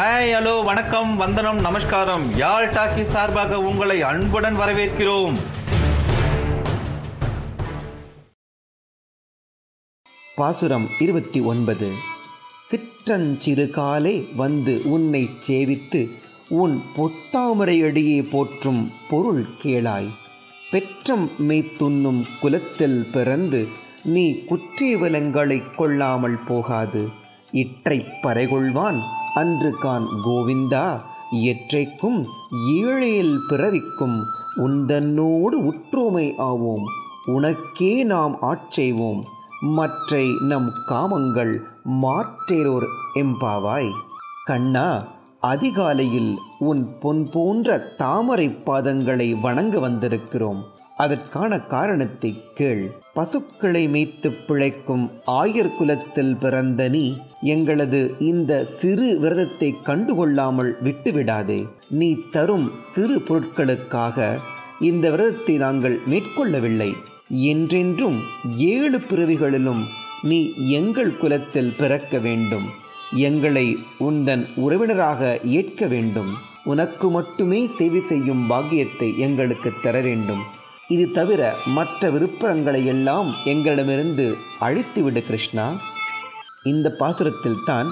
Hi hello வணக்கம் வந்தனம் நமஸ்காரம். யாழ் டாக்கி சார்பாக உங்களை அன்புடன் வரவேற்கிறோம். பாசுரம் இருபத்தி ஒன்பது. சிற்றஞ்சிறு காலே வந்து உன்னைச் சேவித்து உன் பொத்தாமரையடியே போற்றும் பொருள் கேளாய். பெற்றம் மெய்த்துண்ணும் குலத்தில் பிறந்து நீ குற்றேவலங்களை கொள்ளாமல் போகாது. இற்றைப் பறைகொள்வான். அன்று கான் கோவிந்தா எற்றைக்கும் ஏழையில் பிறவிக்கும் உந்தன்னோடு உற்றோமை ஆவோம். உனக்கே நாம் ஆட்செய்வோம் மற்றை நம் காமங்கள் மாற்றேரோர் எம்பாவாய். கண்ணா அதிகாலையில் உன் பொன் போன்ற தாமரை பாதங்களை வணங்க வந்திருக்கிறோம். அதற்கான காரணத்தை கேள். பசுக்களை மேய்த்து பிழைக்கும் ஆயர் குலத்தில் பிறந்த நீ எங்களது இந்த சிறு விரதத்தை கண்டுகொள்ளாமல் விட்டுவிடாதே. நீ தரும் சிறு பொருட்களுக்காக இந்த விரதத்தை நாங்கள் மேற்கொள்ளவில்லை. என்றென்றும் ஏழு பிறவிகளிலும் நீ எங்கள் குலத்தில் பிறக்க வேண்டும். எங்களை உந்தன் உறவினராக ஏற்க வேண்டும். உனக்கு மட்டுமே சேவை செய்யும் பாக்கியத்தை எங்களுக்கு தர வேண்டும். இது தவிர மற்ற விருப்பங்களை எல்லாம் எங்களிடமிருந்து அழித்துவிடு கிருஷ்ணா. இந்த பாசுரத்தில் தான்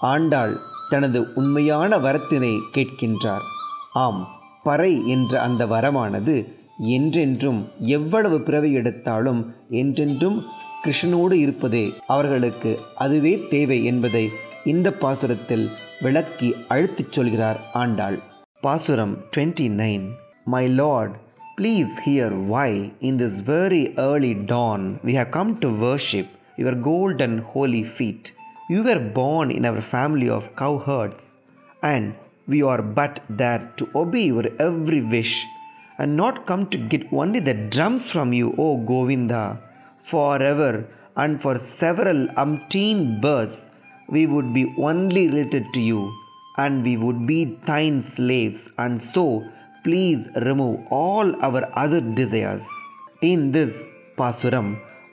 ஆண்டாள் தனது உண்மையான வரத்தினை கேட்கின்றார். ஆம் பறை என்ற அந்த வரமானது என்றென்றும் எவ்வளவு பிறவி எடுத்தாலும் என்றென்றும் கிருஷ்ணனோடு இருப்பதே அவர்களுக்கு அதுவே தேவை என்பதை இந்த பாசுரத்தில் விளக்கி அழுத்திச் சொல்கிறார் ஆண்டாள். பாசுரம் twenty nine my lord please hear why in this very early dawn we have come to worship your golden holy feet. You were born in our family of cowherds, and we are but there to obey your every wish, and not come to get only the drums from you, O Govinda. Forever and for several umpteen births, we would be only related to you, and we would be thine slaves, and so please remove all our other desires. In this Pasuram,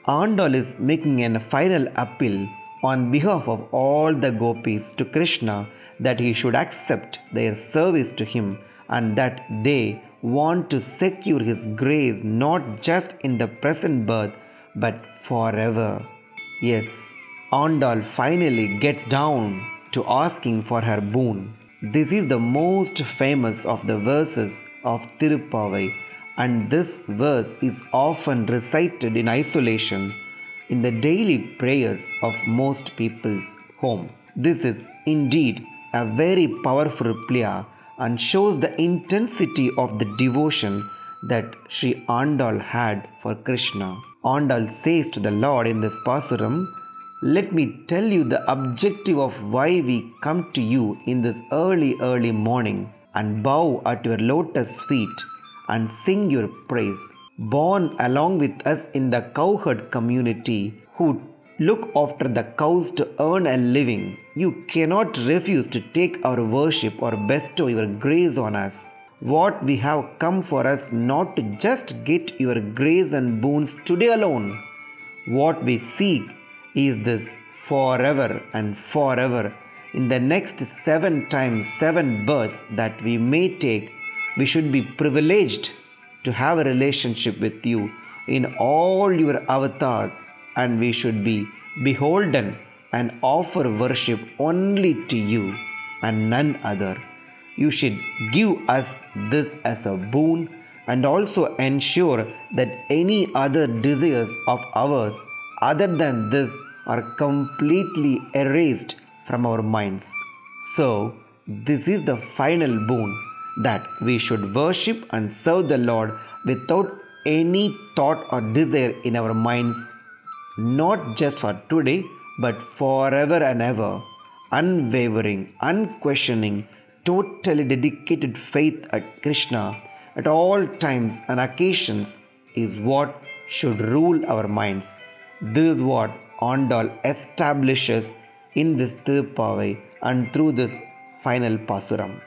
Andal is making a final appeal on behalf of all the gopis to Krishna that he should accept their service to him and that they want to secure his grace not just in the present birth but forever. Yes, Andal finally gets down to asking for her boon. This is the most famous of the verses of Tirupavai, and this verse is often recited in isolation in the daily prayers of most people's home. This is indeed a very powerful prayer and shows the intensity of the devotion that Sri Andal had for Krishna. Andal says to the Lord in this Pasuram, let me tell you the objective of why we come to you in this early, early morning and bow at your lotus feet and sing your praise. Born along with us in the cowherd community who look after the cows to earn a living, you cannot refuse to take our worship or bestow your grace on us. What we have come for us not to just get your grace and boons today alone. What we seek is this forever and forever. In the next seven times seven births that we may take, we should be privileged to have a relationship with you in all your avatars, and we should be beholden and offer worship only to you and none other. You should give us this as a boon and also ensure that any other desires of ours other than this are completely erased from our minds. So, this is the final boon that we should worship and serve the Lord without any thought or desire in our minds, not just for today, but forever and ever. Unwavering, unquestioning, totally dedicated faith at Krishna at all times and occasions is what should rule our minds. This is what Andal establishes in this Tirupavai and through this final Pasuram.